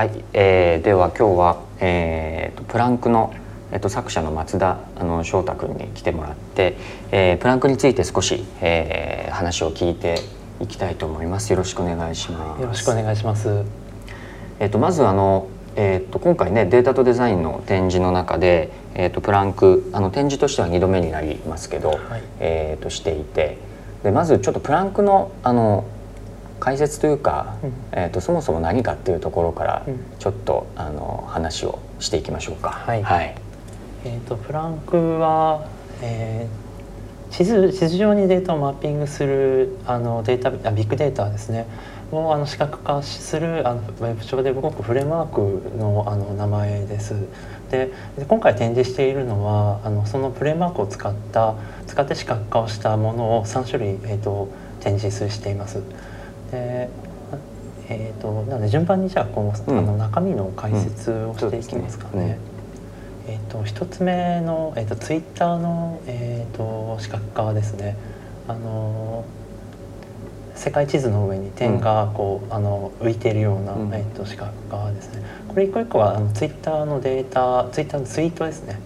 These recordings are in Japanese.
はい、えー、では今日は、えーと、プランクの、えーと、作者の松田あの翔太君に来てもらって、えー、プランクについて少し、えー、話を聞いていきたいと思います。よろしくお願いします。よろしくお願いします。えっ、ー、とまずあのえーと、今回ねデータとデザインの展示の中で、えーと、プランクあの展示としては2度目になりますけど、はい、えーと、していてでまずちょっとプランクのあの解説というか、うん、えー、とそもそも何かっていうところからちょっと、うん、あの話をしていきましょうか。はい、はい、えー、とプランクは、えー、地図地図上にデータをマッピングするあのデータあビッグデータですねをあの視覚化するあのウェブ上で動くフレームワークのあの名前です。で今回展示しているのはあのそのフレームワークを使った使って視覚化をしたものを3種類、えーと、展示しています。でえーと、なので順番にじゃあこの,、あの中身の解説をしていきますかね。えーと、一つ目の、えー、とツイッターの、えー、と視覚化ですね。あの世界地図の上に点がこう、うん、あの浮いているような、うん、えっと、四角がですね。これ一個一個はあのツイッターのデータツイッターのツイートですね。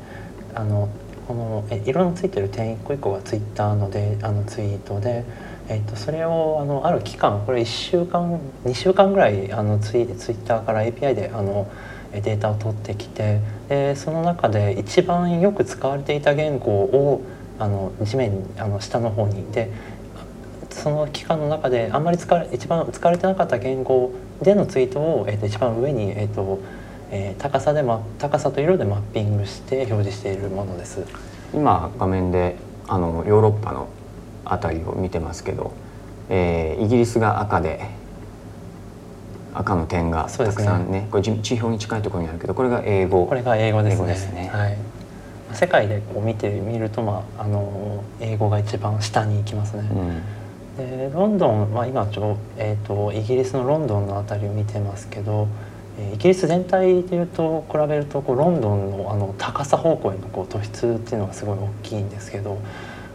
あのこのえ色のついてる点一個一個がツイッターのであのツイートで、えっと、それをあのある期間これ1週間2週間ぐらいあのツイツイッターから API であのデータを取ってきてでその中で一番よく使われていた言語をあの地面あの下の方にでその期間の中であんまり使わ一番使われてなかった言語でのツイートを、えー、と一番上に、えーとえー、高さで、ま、高さと色でマッピングして表示しているものです。今画面であのヨーロッパのあたりを見てますけど、えー、イギリスが赤で赤の点がたくさんねねこれ地表に近いところにあるけどこれが英語。これが英語ですね。ですね、はい、世界でこう見てみると、まあ、あの英語が一番下に行きますね。うん。でロンドン、まあ、今ちょ、えーと、イギリスのロンドンの辺りを見てますけど、えー、イギリス全体でいうと比べるとこうロンドンのあの高さ方向へのこう突出っていうのがすごい大きいんですけど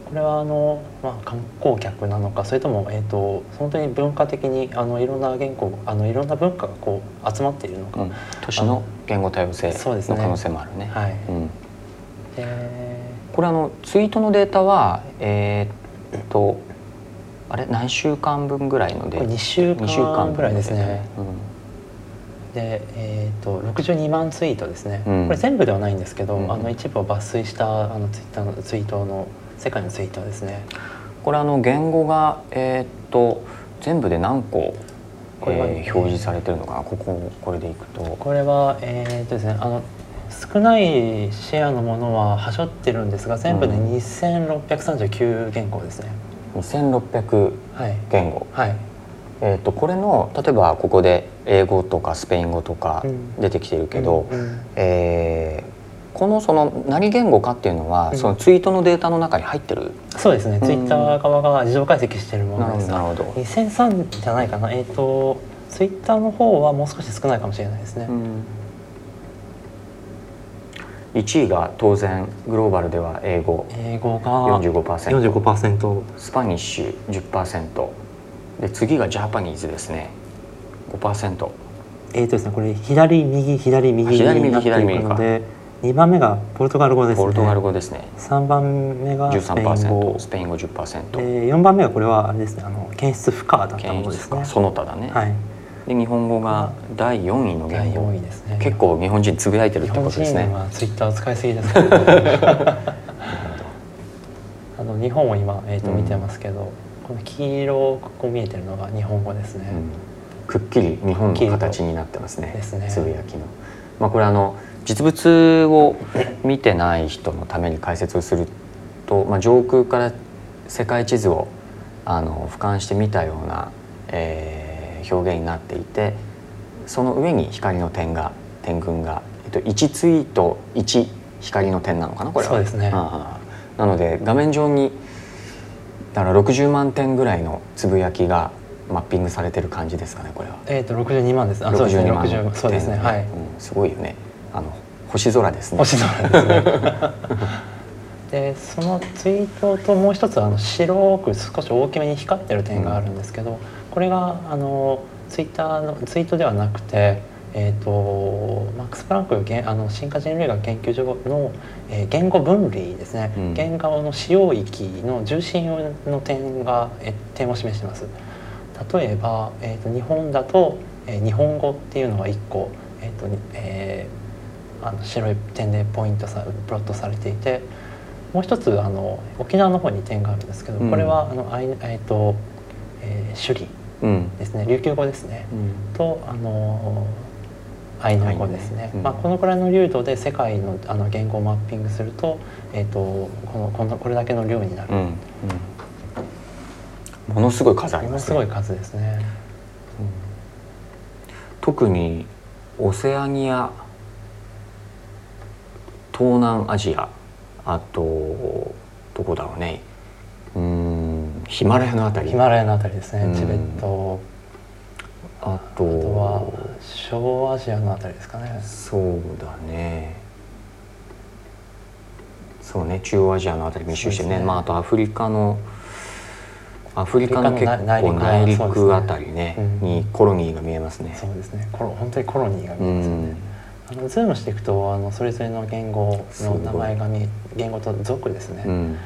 これはあの、まあ、観光客なのかそれとも、えーと、本当に文化的にあのいろんな言語あのいろんな文化がこう集まっているのか、うん、都市の言語多様性の可能性もあるね。ねはい。うん、これあのツイートのデータはえー、っとあれ？何週間分ぐらいので2週間ぐらいですね、うん、で、えーと、62万ツイートですね、うん、これ全部ではないんですけど、うん、あの一部を抜粋したあのツイッターのツイートの世界のツイートですね。これあの言語がえっ、ー、と全部で何個これは、えー、表示されてるのかな？こここれでいくと。これはえっ、ー、とですねあの少ないシェアのものははしょってるんですが全部で2639言語ですね、2600言語、はい。はい、えーと、これの例えばここで英語とかスペイン語とか出てきてるけど、うんうん、えー、このその何言語かっていうのは、うん、そのツイートのデータの中に入ってる？そうですね、ツイッター側が自動解析してるものです。なるほど。2003じゃないかな。えっ、ー、とツイッターの方はもう少し少ないかもしれないですね、1位が当然グローバルでは英語。英語が 45%, 45%スパニッシュ10%で次がジャパニーズですね。5%えっ、ー、とですねこれ左右左右左右左右ので2番目がポルトガル語ですね。ポルトガル語ですね。3番目がスペイン語。スペイン語10%で4番目はこれはあれですねあの検出不可だったものですね。その他だね。はい。で日本語が第4位の言語、位ですね。結構日本人つぶやいてるってことですね。日本人はツイッター使いすぎです あの日本を今、えーと、見てますけど、うん、この黄色くこう見えてるのが日本語ですね、うん、くっきり日本の形になってますねですねつぶやきの、まあ、これあの実物を見てない人のために解説をすると、まあ、上空から世界地図をあの俯瞰してみたような、えー、表現になっていてその上に光の点が点群が、えっと、1ツイート1光の点なのかなこれは。そうですねなので画面上にだから60万点ぐらいのつぶやきがマッピングされてる感じですかねこれは。えっ、ー、と62万です。あそうですね60そうですねはい、うん、すごいよね。あの星空ですね。星空ですね。でそのツイートともう一つあの白く少し大きめに光ってる点があるんですけど、うんこれがあのツイッターのツイートではなくて、えーと、マックス・プランクあの進化人類学研究所の、えー、言語分離ですね、うん、言語の使用域の重心の点が、え点を示しています。例えば、えーと、日本だと、えー、日本語っていうのが1個、えーとえー、あの白い点でポイントさプロットされていてもう一つあの沖縄の方に点があるんですけど、これはあのあい、えーとえー、主義ですね、琉球語ですね、とあのアイヌ語ですね、まあ、このくらいの流度で世界のあの言語をマッピングすると,、えーと、このこのこれだけの量になる、うん。うん、ものすごい数あります、ね、ものすごい数ですね、うん、特にオセアニア東南アジアあとどこだろうね。うんヒマラヤのあたり。ヒマラヤのあたりですね、チベット。あとは小アジアのあたりですかね。そうだね。そうね中央アジアのあたり密集してね、ね、まあ、あとアフリカのアフリカの結構内陸あたりね、ねうん、にコロニーが見えますね。そうですね。コロ本当にコロニーが見えますよね、うん、ズームしていくとあのそれぞれの言語の名前が見え言語と族ですね、うん。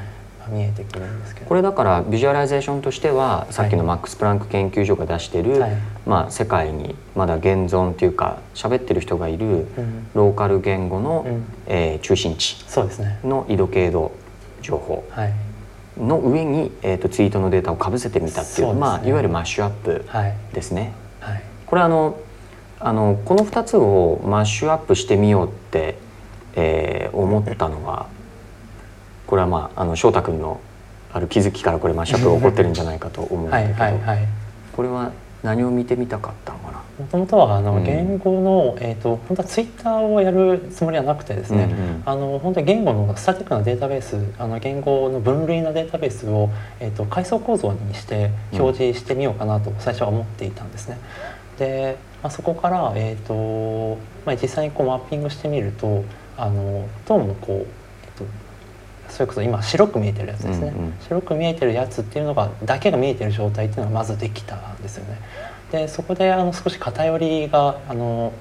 見えてくるんですけど。これだからビジュアライゼーションとしてはさっきのマックス・プランク研究所が出してる、はい、まあ、世界にまだ現存っていうか喋ってる人がいるローカル言語の、うん、えー、中心地の緯度経度情報の上に、えーと、ツイートのデータをかぶせてみたっていう、ね、まあ、いわゆるマッシュアップですね。はい、これあのあのこの2つをマッシュアップしてみようって、えー、思ったのはこれはまああの翔太君のある気づきからこれマッシュアップが起こってるんじゃないかと思うんだけどはいはい、これは何を見てみたかったのかな？もともとはあの言語の、うん、えーと、本当はツイッターをやるつもりはなくてですね、うんうん、あの本当に言語のスタティックなデータベースあの言語の分類なデータベースを、えーと、階層構造にして表示してみようかなと最初は思っていたんですね。で、まあ、そこから、えーとまあ、実際にこうマッピングしてみるとあのどうもこう、えー、とそれこそ今白く見えてるやつですね、うんうん、白く見えてるやつっていうのがだけが見えてる状態っていうのがまずできたんですよね。でそこであの少し偏りがあの、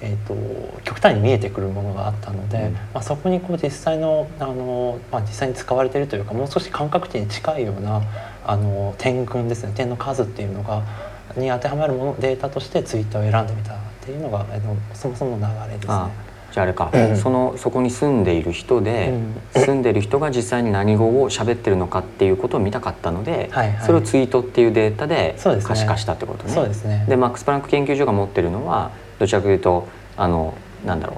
えーと、極端に見えてくるものがあったので、うん、まあ、そこにこう実際のあの、まあ、実際に使われてるというかもう少し感覚値に近いようなあの点群ですね。点の数っていうのがに当てはまるものデータとしてツイッターを選んでみたっていうのがそもそもの流れですね。じゃああれか、うん、そのそこに住んでいる人で、うん、住んでる人が実際に何語を喋ってるのかっていうことを見たかったので、はいはい、それをツイートっていうデータで可視化したってことね。そうですね。でマックス・プランク研究所が持ってるのはどちらかというとあのなんだろう、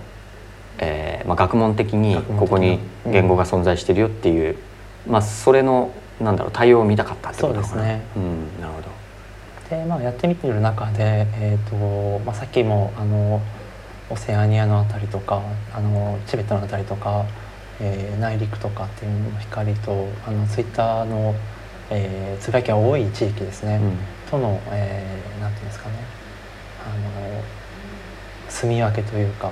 えーまあ、学問的にここに言語が存在してるよっていう、うん、まあ、それのなんだろう対応を見たかったってことですね。うん、なるほどでまあ、やってみてる中で、えーとまあ、さっきもあのオセアニアの辺りとかあのチベットの辺りとか、えー、内陸とかっていうの光とあのツイッターの、えー、つぶやきが多い地域ですね、うん、との、えー、なんていうんですかね。あの住み分けというか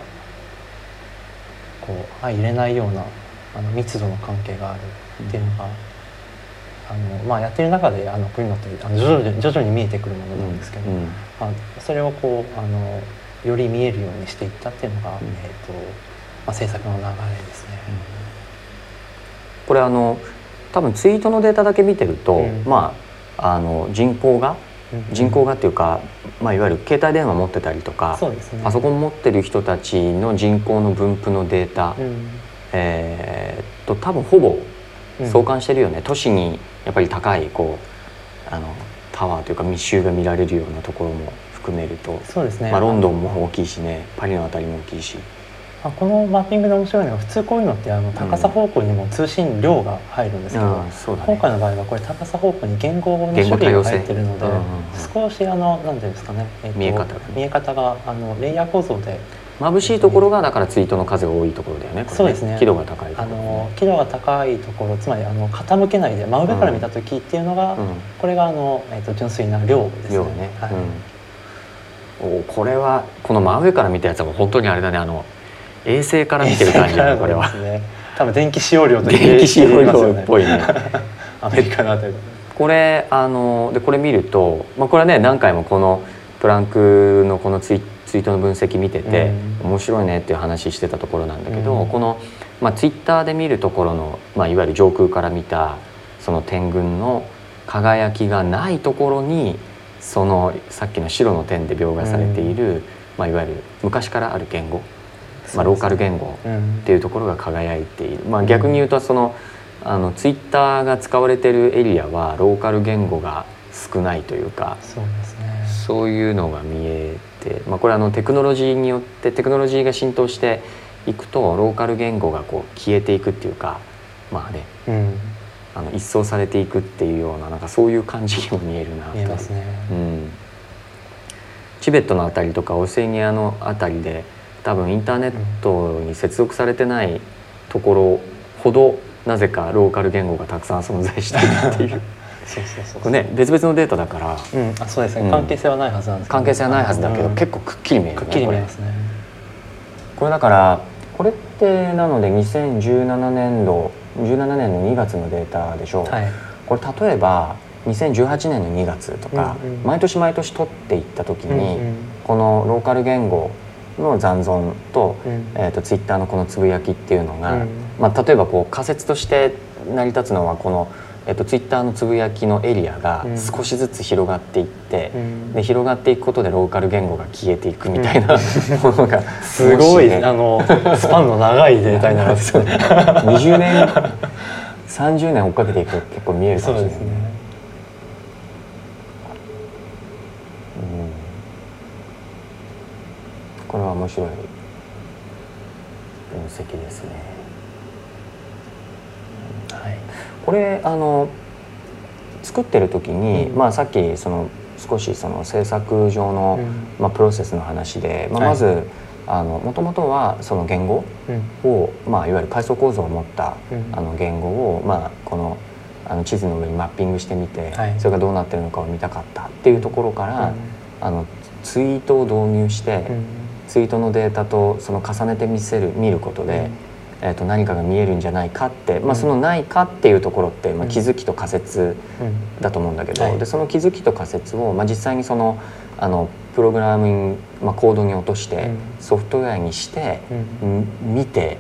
こう相入れないようなあの密度の関係があるっていうのが、うん、あのまあ、やってる中であのこういうのってあの徐々に徐々に見えてくるものなんですけど、うん、まあ、それをこうあのより見えるようにしていったっていうのが、うん、えーとまあ、制作の流れですね。これあの多分ツイートのデータだけ見てると、うん、まああの人口が人口がっていうか、まあ、いわゆる携帯電話持ってたりとか、ね、パソコン持ってる人たちの人口の分布のデータ、うん、えー、と多分ほぼ相関してるよね、うん、都市にやっぱり高いこうあのタワーというか密集が見られるようなところも含めるとそうですね、まあ、ロンドンも大きいしねパリの辺りも大きいし。あこのマッピングで面白いのは普通こういうのってあの高さ方向にも通信量が入るんですけど、うん。ね、今回の場合はこれ高さ方向に言語の処理が入ってるので、少しあの何ていうんですかね、えー、見え方見え方があのレイヤー構造で眩しいところがだからツイートの数が多いところだよね。そうですね。輝度が高いあの輝度が高いところ、つまりあの傾けないで真上から見た時っていうのが、うん、これがあのえっ、ー、と純粋な量ですね。量ね。はい。うんおこれはこの真上から見たやつは本当にあれだねあの衛星から見てる感じだねこれは、ね、多分電気使用量と電気使用量っぽいね アメリカのあたりこれあのでこれ見ると、まあ、これはね何回もこのプランクのこのツイツツイートの分析見てて、うん、面白いねっていう話してたところなんだけど、うん、この、まあ、ツイッターで見るところの、まあ、いわゆる上空から見たその天群の輝きがないところにそのさっきの白の点で描画されている、うん、まあ、いわゆる昔からある言語、まあ、ローカル言語っていうところが輝いている、まあ、逆に言うとそのあのツイッターが使われてるエリアはローカル言語が少ないというかそうですね。そういうのが見えて、まあ、これあのテクノロジーによってテクノロジーが浸透していくとローカル言語がこう消えていくっていうかまあね、うん、あの一掃されていくっていうようななんかそういう感じにも見えるな見えますね、うん、チベットの辺りとかオセニアの辺りで多分インターネットに接続されてないところほどなぜかローカル言語がたくさん存在しているっていうそうそうそう。ね別々のデータだから、うん、あそうですね、うん、関係性はないはずなんです関係性はないはずだけど、うん、結構くっきり見える、ね、くっきり見えますね。これ。だからこれってなので2017年度17年の2月のデータでしょう、はい、これ例えば2018年の2月とか、うんうん、毎年毎年取っていった時に、うんうん、このローカル言語の残存と,、えーと、ツイッターのこのつぶやきっていうのが、うん、まあ、例えばこう仮説として成り立つのはこの、えーと、ツイッターのつぶやきのエリアが少しずつ広がっていって、うん、で広がっていくことでローカル言語が消えていくみたいな、ものがすごいあのスパンの長いデータになるんですよね。20年30年追っかけていくと結構見えるかもしれない。これは面白い分析ですね。はい、これあの作ってる時に、うん、まあさっきその少しその制作上の、うん、まあ、プロセスの話で、まあ、まず、はいあのもともとはその言語を、うん、まあ、いわゆる階層構造を持った、うん、あの言語を、まあ、このあの地図の上にマッピングしてみて、はい、それがどうなってるのかを見たかったっていうところから、うん、あのツイートを導入して、ツイートのデータとその重ねて見せる見ることで、えー、と何かが見えるんじゃないかって、まあ、そのないかっていうところって、まあ、気づきと仮説だと思うんだけど、でその気づきと仮説を、まあ、実際にそのあのプログラミング、まあ、コードに落としてソフトウェアにして、見て、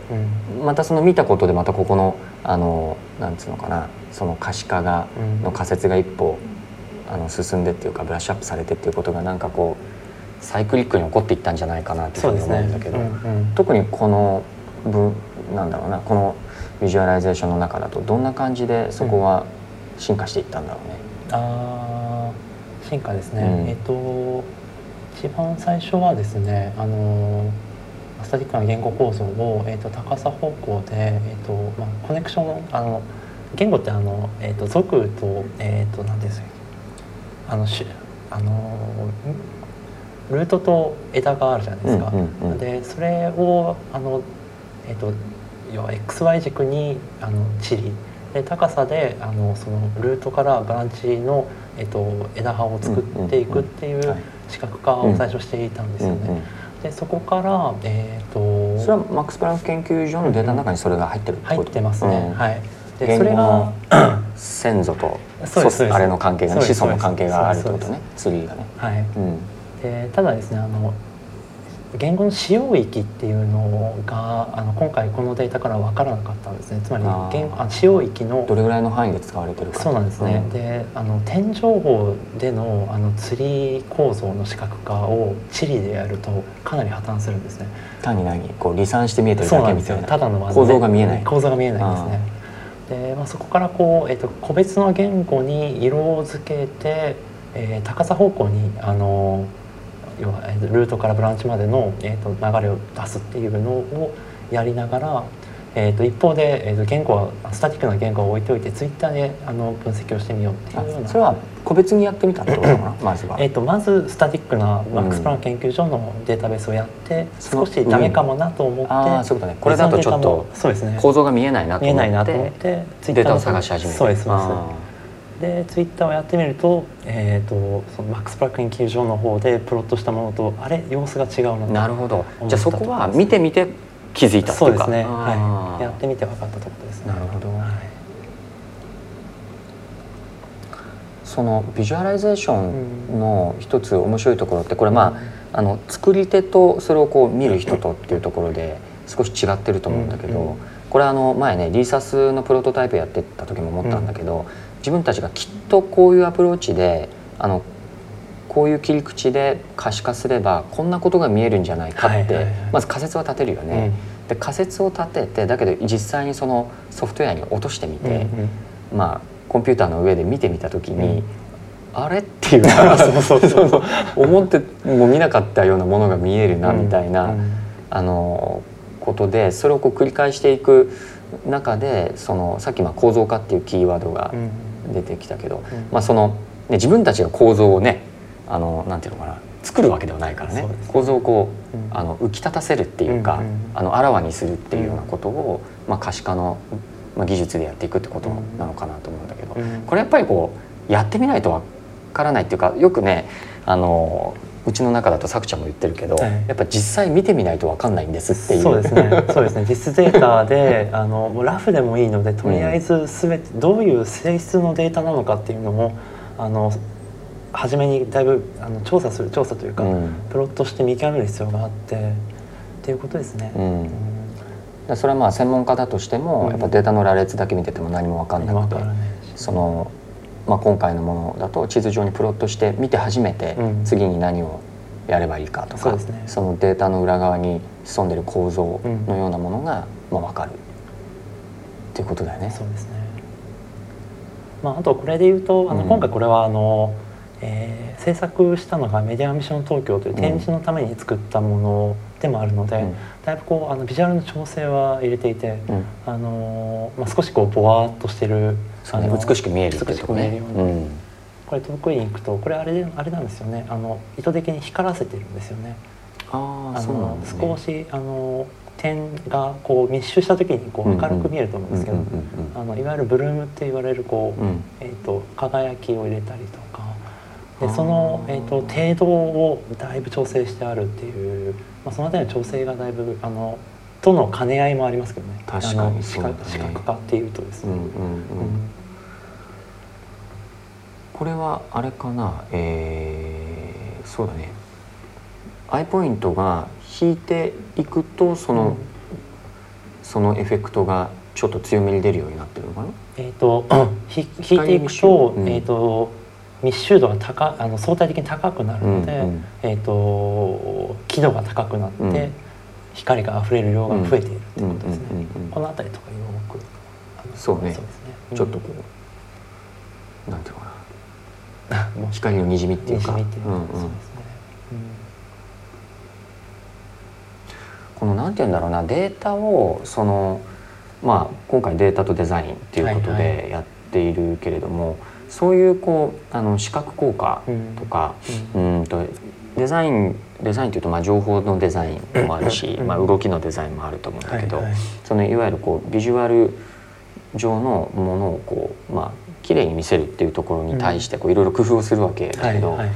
またその見たことでまたここのあのなんつうのかなその可視化が、の仮説が一歩あの進んでっていうかブラッシュアップされてっていうことがなんかこうサイクリックに起こっていったんじゃないかなっていうふうに思うんだけど、特にこの分なんだろうなこのビジュアライゼーションの中だとどんな感じでそこは進化していったんだろうね。うん、あ進化ですね、えっと一番最初はですねあのスタティックな言語構造を、えーと、高さ方向で、えーとまあ、コネクションあの言語ってあの、えーと、属と,、えーと、何ですあのしあのルートと枝があるじゃないですか。うんうんうん、でそれをあの、えー、と要は XY 軸にあの地理で高さであのそのルートからブランチの、えー、と枝葉を作っていくっていう。視覚化を最初していたんですよね。でそこから、えーと、それはマックス・プランク研究所のデータの中にそれが入ってる入ってますね、うん、はい。でそれが 先祖とあれの関係が、ね、子孫の関係があるってことね。ツリーがね。はい、うん、でただですねあの言語の使用域っていうのがあの今回このデータから分からなかったんですね。つまり言あ使用域のどれぐらいの範囲で使われてるかそうなんですね、うん、であの天井法でのあのツリー構造の視覚化を地理でやるとかなり破綻するんですね。単に何こう離散して見えてるだけみたいな。ただの、構造が見えない。構造が見えないんですね。で、まあ、そこからこう、えーと、個別の言語に色付けて、えー、高さ方向にあの要はルートからブランチまでの、えーと、流れを出すっていうのをやりながら、えーと、一方で、えーと、言語はスタティックな言語を置いておいてツイッターであの分析をしてみようっていうような。それは個別にやってみたってことかなまずは、えー、とまずスタティックなマックスプラン研究所のデータベースをやって、うん、少しダメかもなと思って、あそういうことね。これだとちょっと構造が見えないなと思って見えないなと思ってデータを探し始めるそうですそうですでツイッターをやってみると,、えーと、そのマックス・プランク研究所の方でプロットしたものとあれ様子が違うななるほど。じゃあそこは見てみて気づいたそうですね、はい、やってみて分かったところですね。なるほど、はい、そのビジュアライゼーションの一つ面白いところってこれまあ、あの作り手とそれをこう見る人とっていうところで少し違ってると思うんだけど、これあの前ねリーサスのプロトタイプやってた時も思ったんだけど、うん、自分たちがきっとこういうアプローチであのこういう切り口で可視化すればこんなことが見えるんじゃないかって、まず仮説は立てるよね。うん、で仮説を立ててだけど実際にそのソフトウェアに落としてみて、うんうん、まあコンピューターの上で見てみた時に、あれっていうか そうそうそう。思っても見なかったようなものが見えるなみたいな、うん、あのことでそれをこう繰り返していく中でそのさっきまあ構造化っていうキーワードが出てきたけど、うん、まあその、ね、自分たちが構造をねあのなんていうのかな作るわけではないからね、ね、構造をこう、うん、あの浮き立たせるっていうか、うんうん、あのあらわにするっていうようなことを、まあ、可視化の、まあ、技術でやっていくってことなのかなと思うんだけど、これやっぱりこうやってみないとわからないっていうかよくねあのうちの中だとさくちゃんも言ってるけど、はい、やっぱ実際見てみないと分かんないんですっていう。そうですね。そうですね。実データであのもうラフでもいいのでとりあえず全てどういう性質のデータなのかっていうのもあの初めにだいぶあの調査する調査というか、うん、プロットして見極める必要があってっていうことですね。うん。うん、それはまあ専門家だとしても、やっぱデータの羅列だけ見てても何も分かんなくて、そのまあ、今回のものだと地図上にプロットして見て初めて次に何をやればいいかとか、うんそね、そのデータの裏側に潜んでる構造のようなものが、まあ、分かる。っていうことだよね。そうですね。まあ、あとこれで言うとあの、今回これはあの、えー、制作したのがメディアミッション東京という展示のために作ったものでもあるので、うん、だいぶこうあのビジュアルの調整は入れていて、うん、あのまあ、少しこうぼわっとしてるあの美しく見える美しく見えるようん、これ遠くに行くとこれあれあれなんですよね。あの意図的に光らせてるんですよね。ああそうなんです、ね、少しあの点がこう密集した時にこう明るく見えると思うんですけどあのいわゆるブルームって言われるこう、うん、えーと、輝きを入れたりとか。でその、えーと、程度をだいぶ調整してあるっていう、まあ、その辺りの調整がだいぶあのとの兼ね合いもありますけどね。確かにそうだ、ね、視覚化っていうとですね。うんうんうん。これはあれかな？えー、そうだね。アイポイントが引いていくとその、うん、そのエフェクトがちょっと強めに出るようになってるのかな？えっ、ー、と引いていくと,、えーと密集度が高あの相対的に高くなるので、うんうん、えーと、輝度が高くなって、うん、光が溢れる量が増えているってことですね。この辺りとかよくそうね、ね、ちょっとこうなんていうのかな。光のにじみっていうか。このなんて言うんだろうなデータをそのまあ今回データとデザインっていうことでやっているけれども、はいはいそういうこうあの視覚効果とか、うん、うんとデザインデザインというとまあ情報のデザインもあるし、まあ、動きのデザインもあると思うんだけど、はいはい、そのいわゆるこうビジュアル上のものをこうまあ綺麗に見せるっていうところに対してこういろいろ工夫をするわけだけど、はいはい、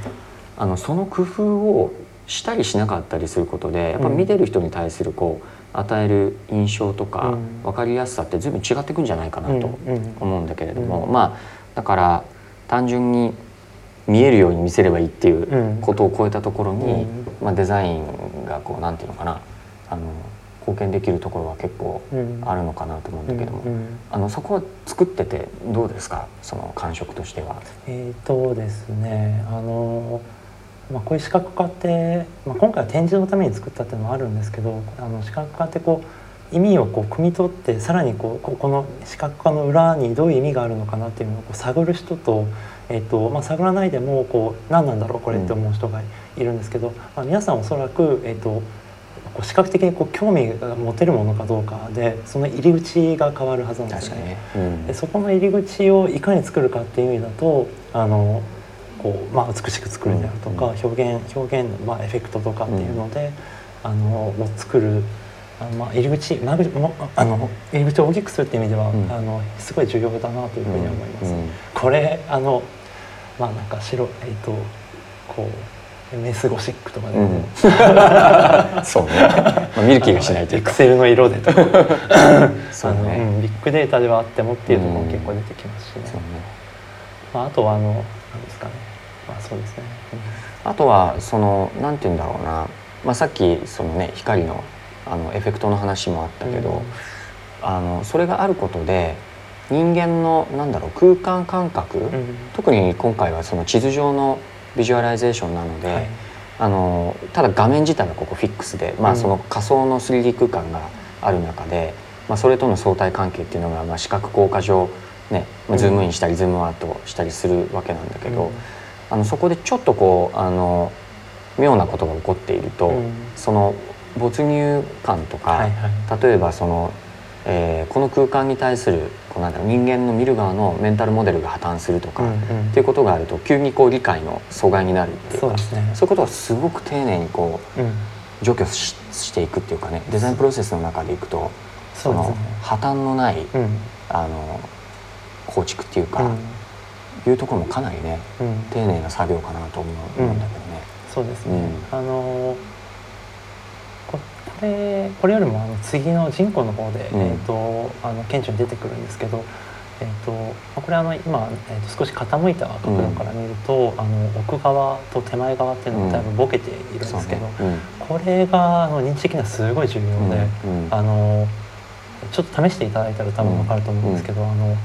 あのその工夫をしたりしなかったりすることでやっぱ見てる人に対するこう与える印象とか分かりやすさって随分違ってくんじゃないかなと思うんだけれども、まあだから単純に見えるように見せればいいっていうことを超えたところに、まあ、デザインがこうなんていうのかな。あの貢献できるところは結構あるのかなと思うんだけども、あのそこは作っててどうですか？その感触としては。えーとですねあのまあ、こういう視覚化って、まあ、今回は展示のために作ったっていうのもあるんですけどあの視覚化ってこう意味をこう汲み取ってさらにこうこの視覚化の裏にどういう意味があるのかなっていうのをこう探る人と,、えーとまあ、探らないでもこう何なんだろうこれって思う人がいるんですけど、まあ、皆さんおそらく、えーと、こう視覚的にこう興味が持てるものかどうかでその入り口が変わるはずなんですよね。うん、でそこの入り口をいかに作るかっていう意味だとあのこう、まあ、美しく作るであるとか、表現表現の、まあ、エフェクトとかっていうので、あのを作る。あのまあ入り口間口もあの入り口を大きくするっていう意味では、うん、あのすごい重要だなというふうに思います。うん。うん、これあのまあなんか白えっ、ー、とこうメスゴシックとかで、ね、そうね、まあ、見る気がしないというか。エクセルの色でとか。そうね、うん、ビッグデータではあってもっていうところも結構出てきますしね。ね。まあ、あとはあのなんですかね。まあそうですね、うん、あとはそのなんて言うんだろうな、まあ、さっきそのね光のあのエフェクトの話もあったけど、うん、あのそれがあることで人間のなんだろう空間感覚、うん、特に今回はその地図上のビジュアライゼーションなので、はい、あのただ画面自体はここフィックスで、まあ、その仮想の 3D 空間がある中で、まあ、それとの相対関係っていうのが、まあ、視覚効果上、ねまあ、ズームインしたり、ズームアウトしたりするわけなんだけど、あのそこでちょっとこうあの妙なことが起こっていると、その没入感とか、はいはい、例えばそのえー、この空間に対するこうなんだろう人間の見る側のメンタルモデルが破綻するとか、うんうん、っていうことがあると急にこう理解の阻害になるっていうかそう、ね,、いうことをすごく丁寧にこう、うん、除去ししていくっていうかねデザインプロセスの中でいくとその破綻のない、うん、あの構築っていうか、うん、いうところもかなりね、丁寧な作業かなと思う,、んだけどね。そうですね、あのーれこれよりもあの次の人口の方で、うん、えーと、あの顕著に出てくるんですけど、えーと、これあの今、えーと、少し傾いた角度から見ると、うん、あの奥側と手前側っていうのがだいぶボケているんですけど、うん。ね、これがあの認知的にはすごい重要で、あのちょっと試していただいたら多分分かると思うんですけど、あの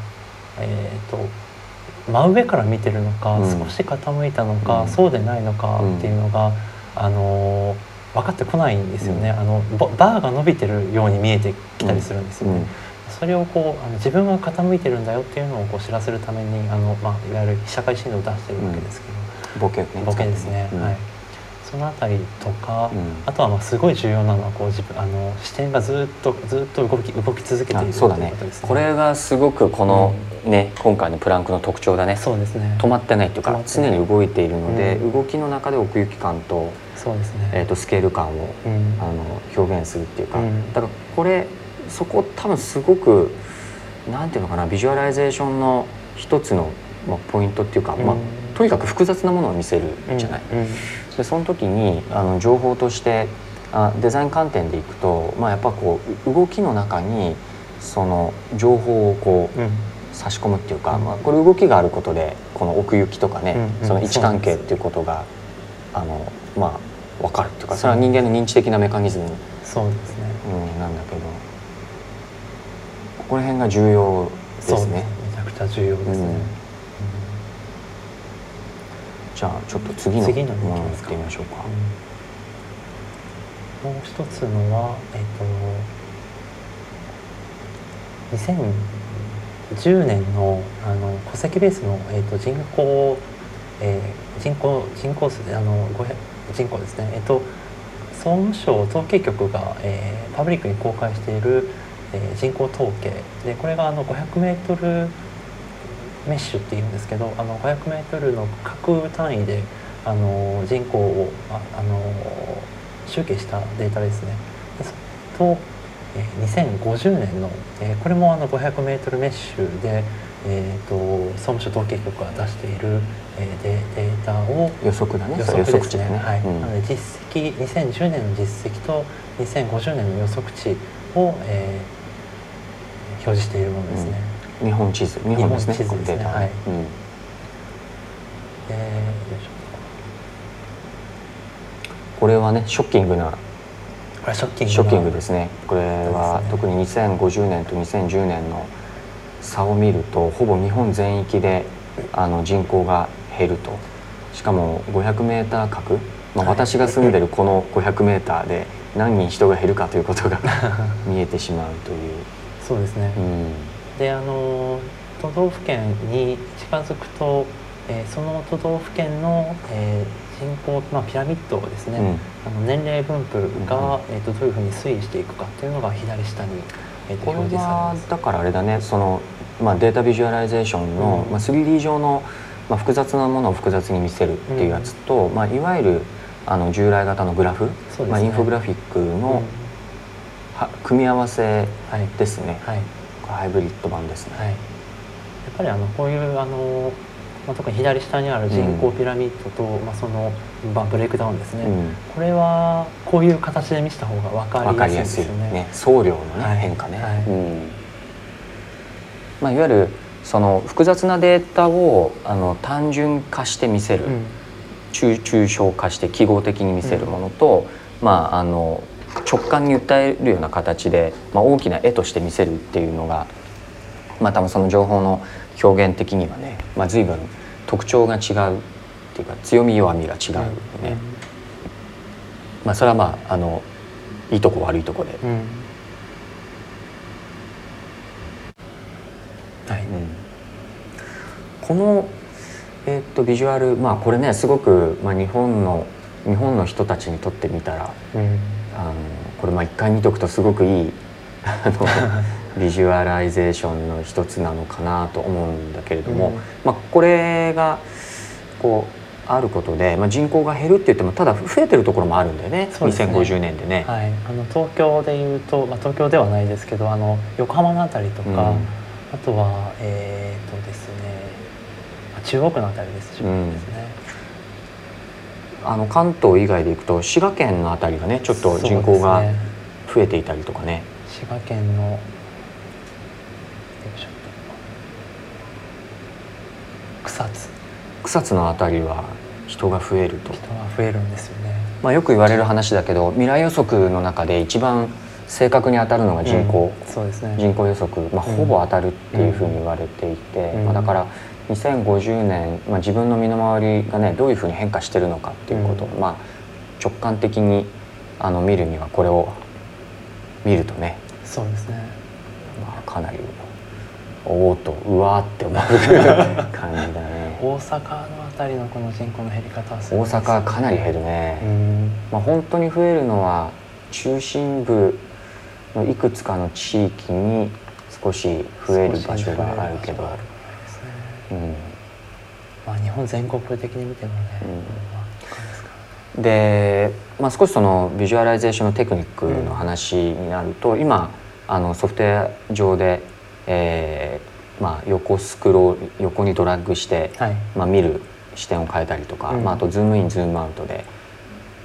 えっ、ー、と真上から見てるのか、少し傾いたのか、そうでないのかっていうのが、あのー分かってこないんですよね、うん、あのバーが伸びてるように見えてきたりするんですよね。うん、それをこうあの自分が傾いてるんだよっていうのをこう知らせるためにあの、まあ、いわゆる被写界振動を出してるわけですけど、ボケ、ね、ボケですね、はい。そのあたりとか、あとはまあすごい重要なのはこう自分あの視点がずっとずっと動き動き続けているそうだね、ね、これがすごくこの、ね今回のプランクの特徴だね。そうですね。止まってないというか常に動いているので、動きの中で奥行き感とそうですね、えーと、スケール感を、うん、あの表現するっていうか、うん、だからこれそこ多分すごくなんていうのかなビジュアライゼーションの一つの、まあ、ポイントっていうか、うん、まあ、とにかく複雑なものを見せるじゃない。でその時にあの情報としてあデザイン観点でいくと、まあ、やっぱこう動きの中にその情報をこう、差し込むっていうか、まあ、これ動きがあることでこの奥行きとかね、その位置関係っていうことがあのまあ分かるっていうかそれは人間の認知的なメカニズム。そうですね、うん、なんだけど。ここら辺が重要ですね。めちゃくちゃ重要ですね、うん、じゃあちょっと次の次のものをってみましょうか、うん、もう一つのはえっ、ー、と2010年のあの戸籍ベースの、えーと、人口、えー、人口人口数であの500人口ですね、えっと、総務省統計局が、えー、パブリックに公開している、えー、人口統計でこれがあの 500m メッシュっていうんですけどあの 500m の各単位であの人口をああの集計したデータですね。と、えー、2050年の、えー、これもあの 500m メッシュでえーと、総務省統計局が出している、えー、デデータを予測だね。予測ですね、ね、はい、うん、なので実績2010年の実績と2050年の予測値を、えー、表示しているものですね、うん、日本地図。日本ですね。地図ですね。は。い、うん、えこれはねショッキングなこれショッキングショッキングですね。これは、ね、特に2050年と2010年の差を見るとほぼ日本全域であの人口が減ると。しかも 500m 角、まあ、私が住んでるこの 500m で何人人が減るかということが 見えてしまうという。そうですね、うん、であの都道府県に近づくと、えー、その都道府県の、えー、人口、まあ、ピラミッドですね、うん、あの年齢分布が、うん、えーと、どういうふうに推移していくかっていうのが左下に、えーと、表示されます。だからあれだねそのまあ、データビジュアライゼーションの、まあ、3D 上の、まあ、複雑なものを複雑に見せるっていうやつと、まあ、いわゆるあの従来型のグラフ、ね、まあ、インフォグラフィックの、は組み合わせですね、はい、ハイブリッド版ですね。はい、やっぱりあのこういうあのまあ、特に左下にある人口ピラミッドと、うん、まあ、その、まあ、ブレイクダウンですね、うん、これはこういう形で見せた方が分かりやすいですよね。ね。総量のね、はい、変化ね、はい。うんまあ、いわゆるその複雑なデータをあの単純化して見せる、うん、抽象化して記号的に見せるものと、うん、まああの直感に訴えるような形で、まあ、大きな絵として見せるっていうのが、まあ、多分その情報の表現的にはね、まあ、随分特徴が違うっていうか強み弱みが違うよね。うん、まあ、それはまああのいいとこ悪いとこで。はい、この、えー、っとビジュアルまあこれねすごく、まあ、日本の日本の人たちにとってみたら、うん、あのこれまあ一回見とくとすごくいいあの ビジュアライゼーションの一つなのかなと思うんだけれども、うん、まあ、これがこうあることで、まあ、人口が減るって言ってもただ増えてるところもあるんだよねね。2050年でね。はい、あの東京でいうと、まあ、東京ではないですけどあの横浜の辺りとか、うん、あとはえっ、ー、とですね中央区の辺りですね。うん。あの関東以外でいくと滋賀県の辺りがねちょっと人口が増えていたりとかね。ね滋賀県の草津。草津の辺りは人が増えると。人が増えるんですよね、まあ、よく言われる話だけど未来予測の中で一番正確に当たるのが人口、うん、そうですね、人口予測、まあ、ほぼ当たるっていうふうに言われていて、うん、まあ、だから2050年、まあ、自分の身の回りがねどういうふうに変化してるのかっていうことを、うん、まあ、直感的にあの見るにはこれを見るとねそうですね、まあ、かなりおおとうわって思う 感じだね。大阪の辺りのこの人口の減り方はすごい、ね、大阪かなり減るね、まあ、本当に増えるのは中心部のいくつかの地域に少し増える場所があるけど、うん、まあ、日本全国的に見てもね、うん、で、まあ、少しそのビジュアライゼーションのテクニックの話になると、うん、今あのソフトウェア上でえーまあ、横スクロール横にドラッグして、はい、まあ、見る視点を変えたりとか、うん、まあ、あとズームインズームアウトで、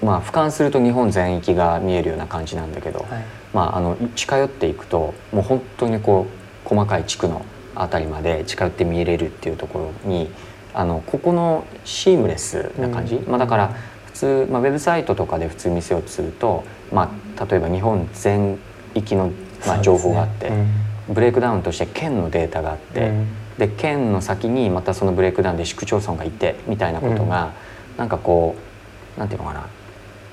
まあ、俯瞰すると日本全域が見えるような感じなんだけど、はい、まあ、あの近寄っていくともう本当にこう細かい地区の辺りまで近寄って見れるっていうところにあのここのシームレスな感じ、うん、まあ、だから普通、まあ、ウェブサイトとかで普通見せようとすると、まあ、例えば日本全域の、まあ、情報があって。ブレイクダウンとして県のデータがあって、うん、で県の先にまたそのブレイクダウンで市区町村がいてみたいなことが、うん、なんかこうなんていうのかな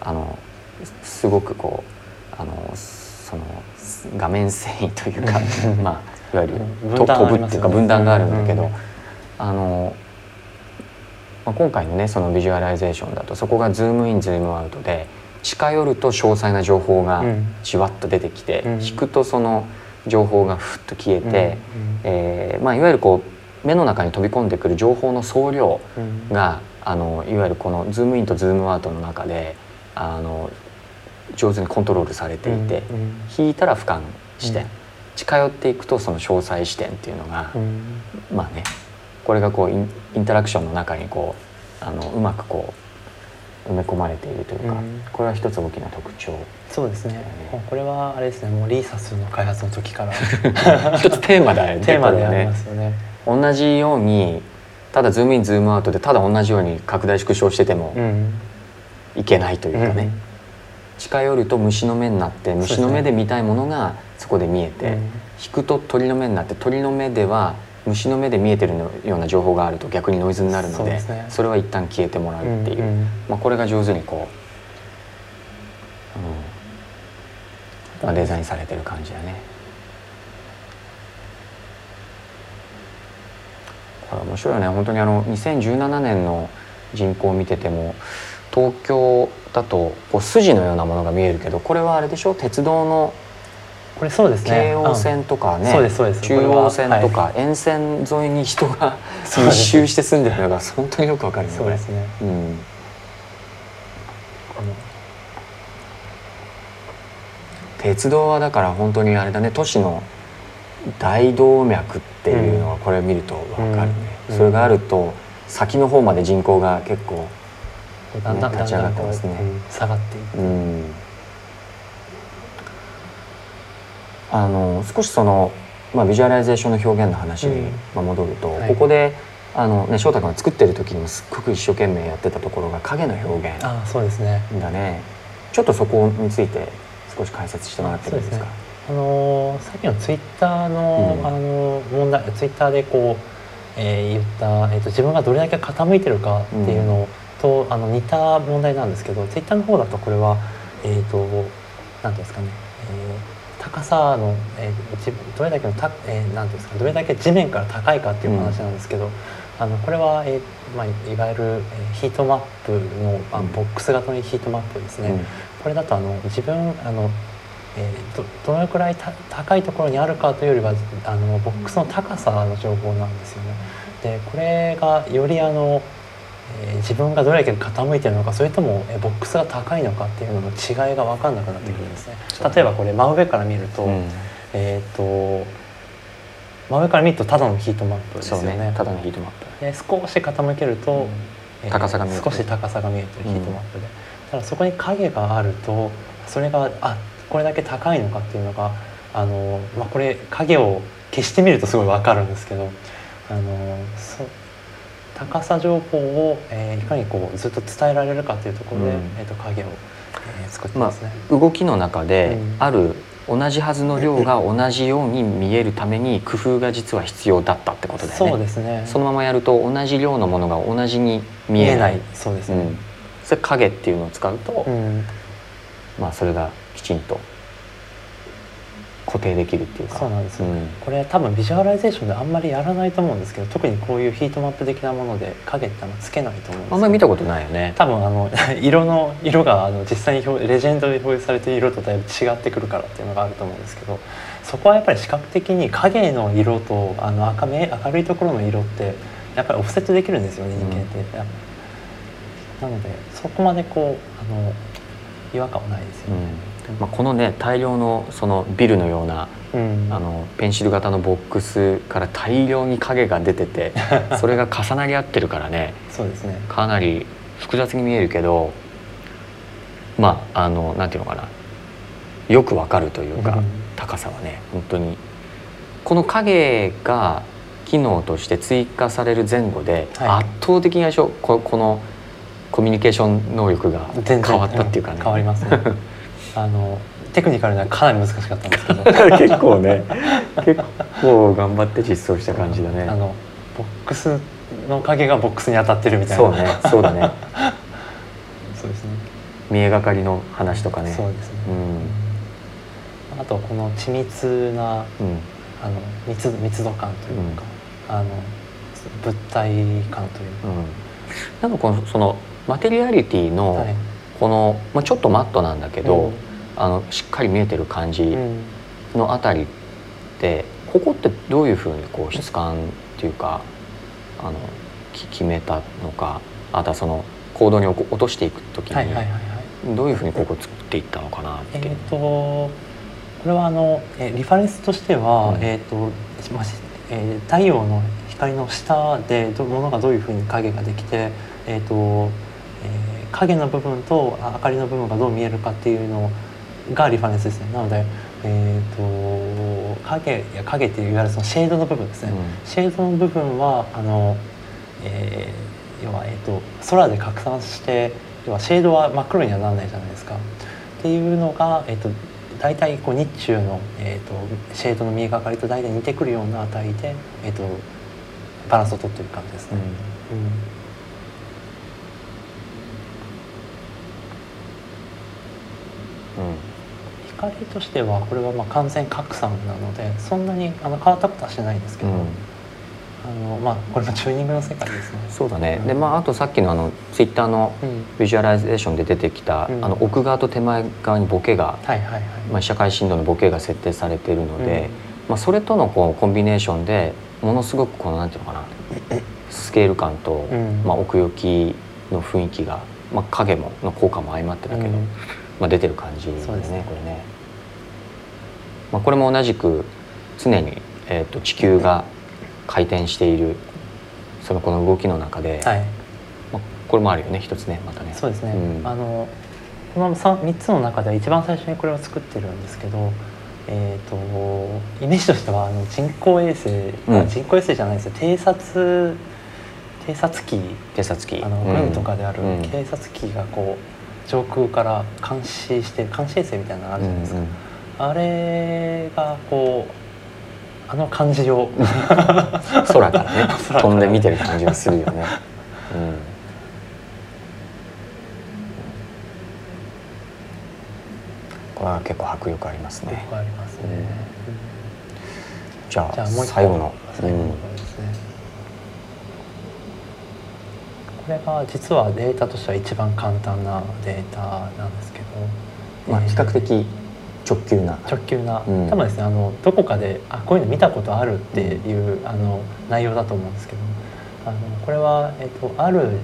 あのすごくこうあのその画面遷移というかまあいわゆる、と飛ぶっていうか分断があるんだけど、あのまあ、今回のねそのビジュアライゼーションだとそこがズームインズームアウトで近寄ると詳細な情報がじわっと出てきて、うん、引くとその。情報がふっと消えて、うん。うん、えー、まあ、いわゆるこう目の中に飛び込んでくる情報の総量が、うん、あのいわゆるこのズームインとズームアウトの中であの上手にコントロールされていて、引いたら俯瞰視点、うん、近寄っていくとその詳細視点っていうのが、うん、まあねこれがこうインタラクションの中にこうあのうまくこう埋め込まれているというか、うん、これは一つ大きな特徴、そうですね。これはあれですね。もう RESAS の開発の時から。一つテーマだよねテーマでありますよね。同じようにただズームインズームアウトでただ同じように拡大縮小しててもいけないというかね、うん、近寄ると虫の目になって虫の目で見たいものがそこで見えて、ね、引くと鳥の目になって鳥の目では虫の目で見えてるような情報があると逆にノイズになるのでそ、ね,、れは一旦消えてもらうっていう、うんうん、まあ、これが上手にこう、うん。まあ、デザインされてる感じだね。これ面白いよね。本当にあの2017年の人口を見てても東京だとこう筋のようなものが見えるけどこれはあれでしょ？鉄道のこれそうですね。京王線とかね、うん、中央線とか、沿線沿いに人が密集して住んでるのが本当によくわかるよね。そうですね、うん、鉄道はだから本当にあれだね都市の大動脈っていうのはこれを見ると分かるね、うん、それがあると先の方まで人口が結構、ね、立ち上がってますね。下がっていく、あの少しそのまあ、ビジュアライゼーションの表現の話に戻ると、うんはい、ここであのね翔太君が作ってる時にもすっごく一生懸命やってたところが影の表現あそうですね。だね。ちょっとそこについて少し解説してもらってもいいですか？あのさっきのツイッターの,、あの問題ツイッターでこう、えー、言った、えーと、自分がどれだけ傾いてるかっていうのと、あの似た問題なんですけどツイッターの方だとこれはえっ、ー、と何ていうんですかね、えー、高さの、えー、どれだけのた、えー、なんていうんですかどれだけ地面から高いかっていう話なんですけど、うん、あのこれは、えーまあ、いわゆる、えー、ヒートマップのあのボックス型のヒートマップですね、うん、これだとあの自分あのえー、どどのくらい高いところにあるかというよりはあのボックスの高さの情報なんですよね。でこれがよりあの、えー、自分がどれだけ傾いてるのかそれとも、えー、ボックスが高いのかっていうのの違いが分かんなくなってくるんですね。うん、例えばこれ真上から見ると,、えっ、と真上から見るとただのヒートマップですよね。ねただのヒートマップ。で少し傾けると、えー、高さが見え少し高さが見えてるヒートマップで、ただそこに影があるとそれがあこれだけ高いのかっていうのがあの、まあ、これ影を消してみるとすごい分かるんですけどあの高さ情報を、えー、いかにこうずっと伝えられるかというところで、うん、えー、と影を、えー、作ってますね。まあ、動きの中で、ある同じはずの量が同じように見えるために工夫が実は必要だったってことだよね。そうですね。そのままやると同じ量のものが同じに見えない。そうですね。うん、それ影っていうのを使うと、うん、まあそれがきちんと固定できるっていうか。そうなんですよ、うん、これ多分ビジュアライゼーションであんまりやらないと思うんですけど特にこういうヒートマップ的なもので影ってあんまつけないと思うんですあんまり見たことないよね。多分あの色の 色があの実際にレジェンドで表示されている色とだいぶ違ってくるからっていうのがあると思うんですけどそこはやっぱり視覚的に影の色とあの明め明るいところの色ってやっぱりオフセットできるんですよね人間って、うん、なのでそこまでこうあの違和感はないですよね、うんまあ、このね大量のそのビルのような、うん、あのペンシル型のボックスから大量に影が出てて それが重なり合ってるからねそうですね。かなり複雑に見えるけどまああのなんていうのかなよくわかるというか、うん、高さはね本当に。この影が機能として追加される前後で、圧倒的に最初ここのコミュニケーション能力が変わったっていうかね。変わりますね あのテクニカルにはかなり難しかったんですけど。結構ね。結構頑張って実装した感じだね。あのボックスの影がボックスに当たってるみたいなそうね。そうだね。そうですね。見えがかりの話とかね。そうですね、うん、あとこの緻密な、うん、あの密密度感というか、うん、あの物体感というか、うん、なんかこのそのマテリアリティの、はい。この、まあ、ちょっとマットなんだけど、あのしっかり見えてる感じのあたりってここってどういうふうにこう質感っていうかあの決めたのかあとはその行動に落としていく時にどういうふうにここ作っていったのかなってえーと、これはあのえリファレンスとしては、うん、えーとえー、太陽の光の下でものがどういうふうに影ができて、えーとえー、影の部分と明かりの部分がどう見えるかっていうのがリファレンスですね。なので、えーと、影や影っていういわゆるそのシェードの部分ですね、うん、シェードの部分はあの、えー、要は、えーと、空で拡散して要はシェードは真っ黒にはならないじゃないですか。っていうのが、えーと、大体こう日中の、えー、とシェードの見えがかりと大体似てくるような値で、えー、とバランスをとってる感じですね。うん、うん光としてはこれはまあ完全拡散なのでそんなにあの変わったことはしないんですけど、うん、あのまあこれもチューニングの世界ですね。そうだね。うん、でまああとさっきのあのツイッターのビジュアライゼーションで出てきた、うん、あの奥側と手前側にボケが、はいはいはい、まあ被写界深度のボケが設定されているので、まあそれとのこうコンビネーションでものすごくこのなんていうのかなスケール感と、まあ奥行きの雰囲気が、まあ影もの効果も相まってだけど。まあ、出てる感じですね、ね、これね。まあ、これも同じく常に、えーと、地球が回転しているそのこの動きの中で、はい、まあ、これもあるよね一つねまたね。そうですね、うん、あのこの 3, 3つの中では一番最初にこれを作ってるんですけどえーと、イメージとしてはあの人工衛星、うん、人工衛星じゃないですよ。偵察偵察機。偵察機。あの軍とかである偵察機がこう上空から監視して監視衛星みたいなのあるじゃないですか、うんうん、あれがこうあの感じを。空からね。飛んで見てる感じがするよね。うん。これは結構迫力ありますね。すね。じゃあ最後の。最後のですね。これが実はデータとしては一番簡単なデータなんですけど、まあ比較的直球な。直球な、うん、多分ですねあのどこかであこういうの見たことあるっていう、うん、あの内容だと思うんですけど。あのこれは、えっと、ある、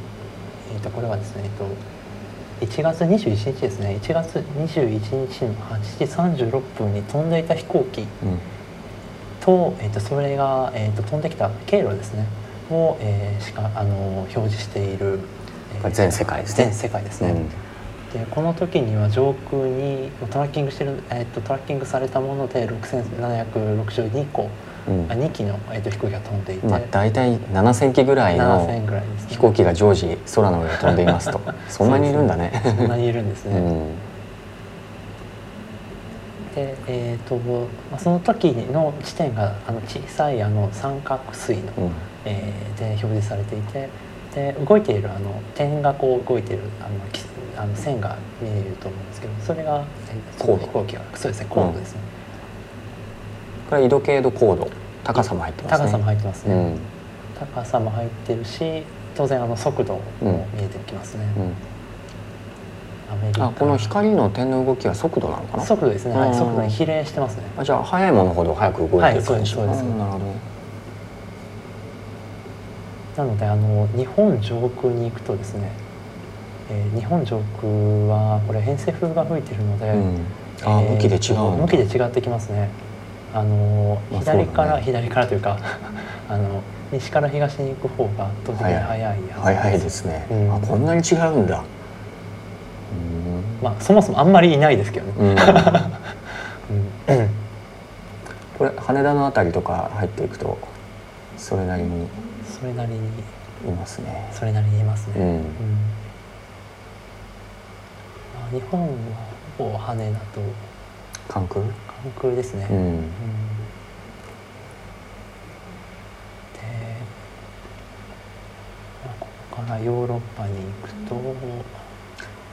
えっと、これはですね、えっと、1月21日ですね。1月21日の8時36分に飛んでいた飛行機と,、えー、とそれが、えー、と飛んできた経路ですねを、えー、しかあの表示している、えー、全世界ですね。全世界ですね、うん。でこの時には上空にトラッキングしてる、えーと、トラッキングされたもので6762個うん、2機の、えーと、飛行機が飛んでいて、まあ、大体7,000機ぐらいの飛行機が常時空の上を飛んでいますと。そんなにいるんだね。そんなにいるんですね。うん、で、えーとまあ、その時の地点があの小さいあの三角錐の、うん、えー、で表示されていてで動いているあの点がこう動いているあのあの線が見えると思うんですけどそれが、えー、飛行機がそうですね高度ですね。これ緯度経度高度高さも入ってますね。高さも入ってますね、うん、高さも入ってるし当然あの速度も見えてきますね、うん、あこの光の点の動きは速度なのかな？速度ですね、はい、速度に比例してますね。あじゃあ速いものほど速く動いてる感じ、はい、そうですなるほど。なのであの日本上空に行くとですね、えー、日本上空はこれ偏西風が吹いてるので、うん、あ、えー、向きで違う向きで違ってきますね。あの左から、ね、左からというか あの西から東に行く方が圧倒的に早い。早いですね、うん、あこんなに違うんだまあそもそもあんまりいないですけどね、うん。うん、これ羽田のあたりとか入っていくとそれなりにそれなりに。いますね。それなりにいますね、うん。まあ、日本はほぼ羽田と。関空？関空ですね、うん。からヨーロッパに行くと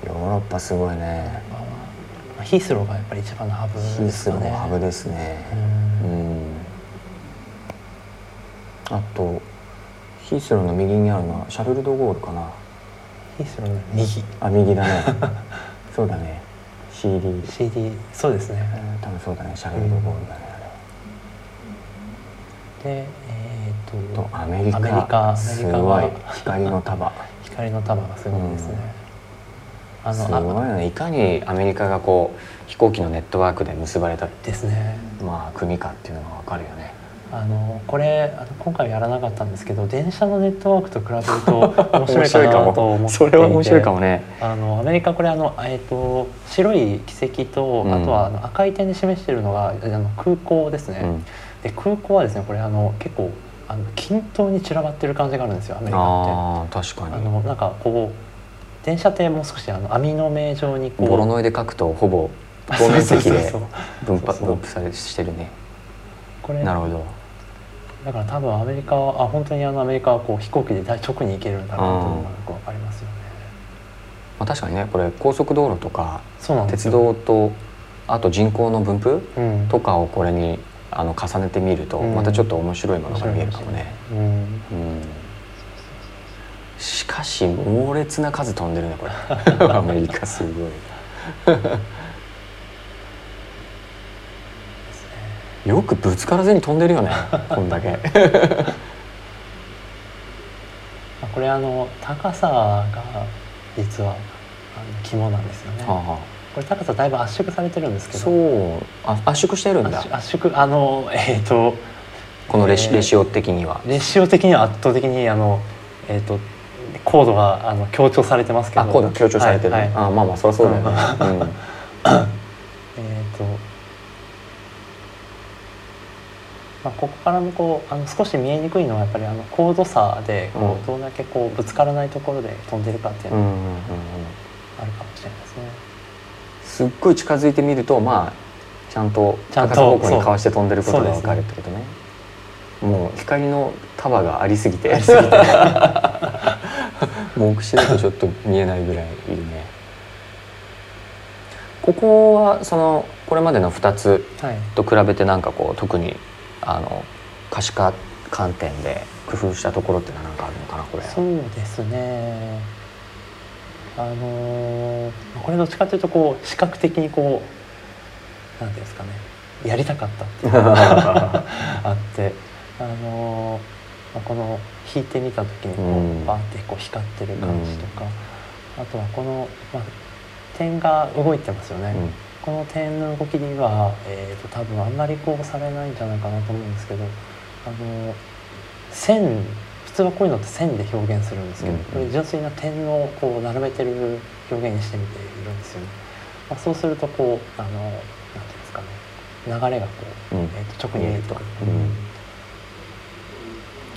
ヨーロッパすごいね。ヒースローがやっぱり一番のハブですね。ヒースローハブですね。うん。あとヒースローの右にあるのはシャルル・ド・ゴールかな。ヒースローの右。あ右だね。そうだね。CD CD そうですね、多分そうだね。シャルル・ド・ゴールだね、うん、でえー、っとアメリカ。アメリカ。すごい。光の束。光の束がすごいですね、うん、あのすごいね。いかにアメリカがこう飛行機のネットワークで結ばれたですね。まあ国かっていうのが分かるよね。あのこれあの今回やらなかったんですけど電車のネットワークと比べると 面白いかなと思ってそれは面白いかもね。あのアメリカこれあの、えーと、白い軌跡と、あとはあの赤い点で示しているのがあの空港ですね、うん、で空港はですねこれあの結構あの均等に散らばってる感じがあるんですよアメリカって。確かに。あのなんかこう電車ってもう少しあの網の目状にこうボロノイで書くとほぼ透明積で分布されしてるね。これなるほど。だから多分アメリカはあ本当にあのアメリカはこう飛行機で大直に行けるんだなというのがよく分かりますよね。まあ、確かにねこれ高速道路とか鉄道とあと人口の分布、うん、とかをこれにあの重ねてみると、またちょっと面白いものが見えるかもね。うん、うんしかし猛烈な数飛んでるねこれ。アメリカすごいよくぶつからずに飛んでるよね こんだけ。これあの高さが実は肝なんですよね、はあ、これ高さだいぶ圧縮されてるんですけど。そうあ圧縮してるんだ。圧縮あのえっ、ー、とこのレシ,、レシオ的には。レシオ的には圧倒的にあのえっ、ー、と高度があの強調されてますけど。あ高度強調されてる、はいはい、あまあまあそりゃそうだよね、うん、えっとまあ、ここからもこうあの少し見えにくいのはやっぱりあの高度差でこう、どれだけこうぶつからないところで飛んでるかっていうのがあるかもしれないですね。すっごい近づいてみるとまあちゃんと高さ方向にかわして飛んでることが分かるってことね。もう光の束がありすぎて。目視だとちょっと見えないぐらいいるね。ここはそのこれまでの2つと比べてなんかこう特にあの可視化観点で工夫したところって何かあるのかなこれ。そうですね。あのこれどっちかというとこう視覚的にこうなんていうんですかね。やりたかったっていうのが あってあのこの引いてみた時にこうバーってこう光ってる感じとか、あとはこの、まあ、点が動いてますよね。うんこの点の動きには、えーと、多分あんまりこうされないんじゃないかなと思うんですけどあの線普通はこういうのって線で表現するんですけど、うん、これ純粋な点をこう並べてる表現にしてみているんですよね。まあ、そうするとこうあのなんていうんですかね流れがこう、うん、えーと、直に見えると。うん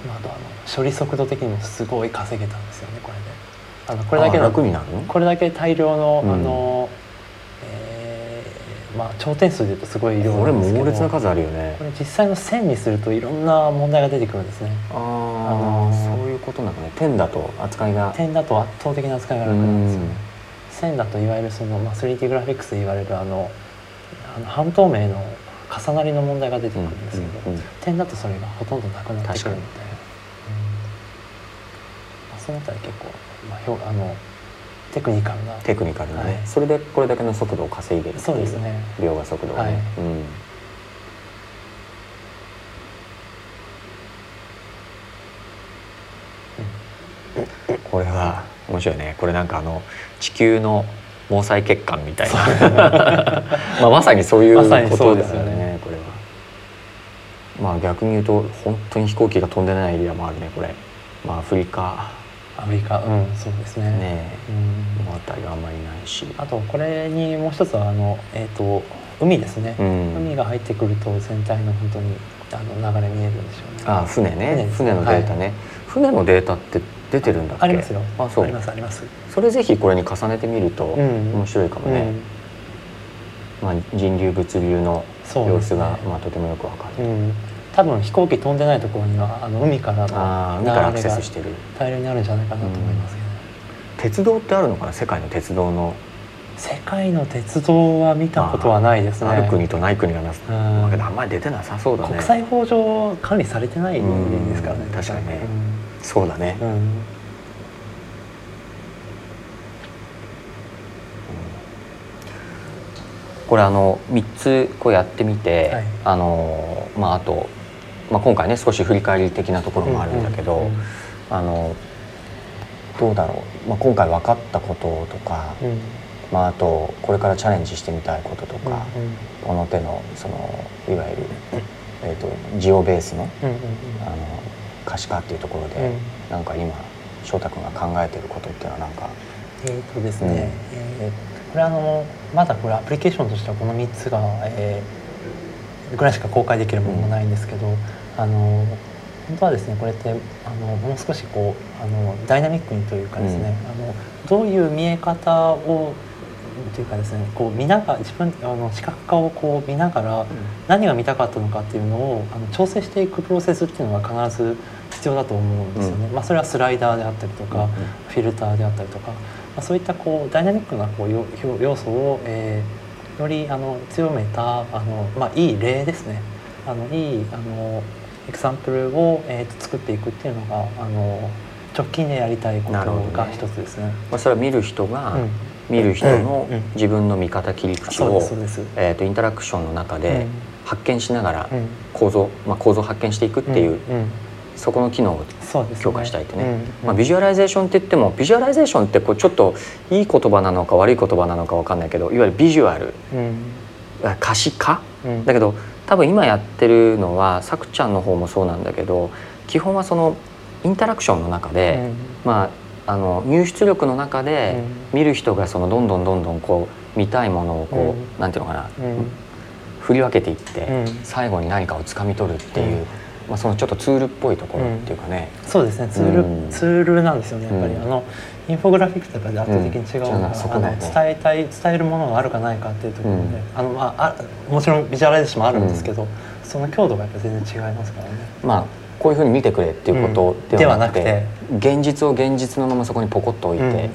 まあ、あとあの処理速度的にもすごい稼げたんですよねこれで。あのこれだけのこれだけ大量の、あのまあ、頂点数でいうとすごい量これ猛烈な数あるよね。これ実際の線にするといろんな問題が出てくるんですね。ああそういうことなのね。点だと扱いが。点だと圧倒的な扱いが楽なんですよ。線だといわゆるその、まあ、3D グラフィックスで言われるあのあの半透明の重なりの問題が出てくるんですけど、うんうんうん、点だとそれがほとんどなくなってくるので、そのあたり結構、まあ、あのテクニカルな。テクニカルなね、はい、それでこれだけの速度を稼いでるそうですね。描画速度がね、はい、うん、これは面白いね。これなんかあの地球の毛細血管みたいな。まあまさにそういうことだよねよね。これは。まあ逆に言うと本当に飛行機が飛んでないエリアもあるねこれ。まあアフリカアメリカ。うんそうですね。ねうん、辺りはあんまりないし。あとこれにもう一つはあの、えーと、海ですね、うん、海が入ってくると全体の本当にあの流れ見えるんでしょうね。あ船ね。船のデータね、はい、船のデータって出てるんだっけ？ありますよ。あそう。ありますあります。それぜひこれに重ねてみると面白いかもね、うん、まあ、人流物流の様子が、ね、まあ、とてもよくわかる、うん多分飛行機飛んでないところにはあの海からの流れが大量にあるんじゃないかなと思いますけど、鉄道ってあるのかな？世界の鉄道の。世界の鉄道は見たことはないですね。ある国とない国がなすわけであんまり出てなさそうだね。国際法上管理されてないですからね確かにね、うん、そうだね、うん。これあの3つこうやってみて、はい、あのまああと、まあ、今回ね少し振り返り的なところもあるんだけど、うんうんうん、あのどうだろう、まあ、今回分かったこととか、うん、まあ、あとこれからチャレンジしてみたいこととか、うんうん、この手のそのいわゆる、えーと、ジオベースの,、あの可視化っていうところで、うん、なんか今翔太君が考えてることっていうのは何か？えーとですね、えーこれあのまだこれアプリケーションとしてはこの3つが、えー、ぐらいしか公開できるものもないんですけど、あの本当はですねこれってあのもう少しこうあのダイナミックにというかですね、うん、あのどういう見え方をというかですねこう見ながら自分あの視覚化をこう見ながら何が見たかったのかっていうのをあの調整していくプロセスっていうのが必ず必要だと思うんですよね。うん、まあ、それはスライダーであったりとか、うん、フィルターであったりとか。あ、そういったこうダイナミックなこう要素を、えー、よりあの強めたあの、まあ、いい例ですねあのいいあのエクサンプルを、えーと、作っていくっていうのがあの直近でやりたいことが一つですね。ねまあ、それは見る人が、うん、見る人の自分の見方切り口を、えーと、インタラクションの中で発見しながら構造、まあ、構造を発見していくっていう、そこの機能を強化したいってね、まあ、ビジュアライゼーションって言ってもビジュアライゼーションってこうちょっといい言葉なのか悪い言葉なのか分かんないけどいわゆるビジュアル、うん、可視化、うん、だけど多分今やってるのはさくちゃんの方もそうなんだけど基本はそのインタラクションの中で、うん、まああの入出力の中で見る人がそのどんどんどんどんこう見たいものをこう、うん、なんていうのかな、振り分けていって、うん、最後に何かをつかみ取るっていう、まあ、そのちょっとツールっぽいところっていうかね、そうですね。ツール、ツールなんですよねやっぱり、あのインフォグラフィックとやっぱり圧倒的に違うのが、あの伝えたい伝えるものがあるかないかっていうところで、あのまああもちろんビジュアライゼーションもあるんですけど、その強度がやっぱ全然違いますからね。まあこういうふうに見てくれっていうことではなくて,、現実を現実のままそこにポコッと置いて、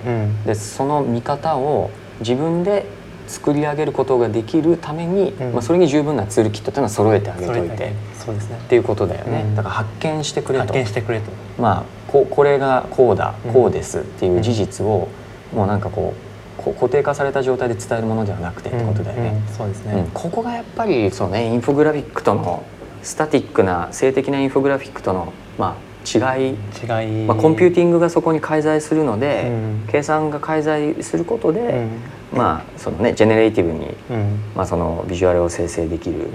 でその見方を自分で作り上げることができるために、うん、まあ、それに十分なツールキットというのは揃えてあげといて。そうです、ね、っていうことだよね、うん、だから発見してくれと。発見してくれと。まあここれがこうだこうですっていう事実を、もうなんかこう固定化された状態で伝えるものではなくてってことだよね。そうですね、ここがやっぱりそうねインフォグラフィックとのスタティックな静的なインフォグラフィックとのまあ違い。違い、まあ、コンピューティングがそこに介在するので、うん、計算が介在することで、うん、まあそのねジェネレーティブに、うん、まあ、そのビジュアルを生成できる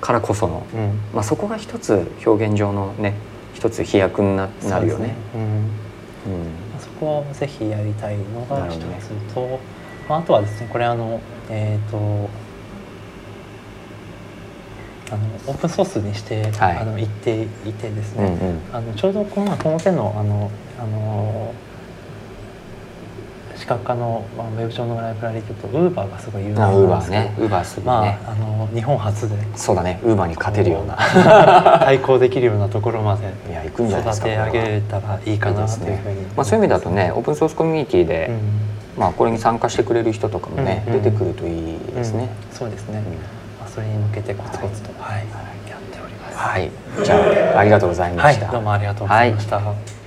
からこその、まあ、そこが一つ表現上のね一つ飛躍にななるよね。そこをぜひやりたいのが一つと、ね、まあ、あとはですねこれあのえっ、ー、とあのオープンソースにして、はい、あの言っていてですね、うんうん、あのちょうどこのこの手のあのあの視覚化の、まあ、ウェブ上のライブラリーというとウーバーがすごい有名なんですけどウーバーね。ウーバーすごいね、まあ、あの日本初で。そうだね。ウーバーに勝てるような。対抗できるようなところまで育て上げたらいいかなというふうに、ね、まあ、そういう意味だとねオープンソースコミュニティで、うん、まあ、これに参加してくれる人とかもね、うんうん、出てくるといいですね、うん、そうですね、まあ、それに向けてコツコツと、はい、はい、やっております。はい。じゃあありがとうございました、はい、どうもありがとうございました、はい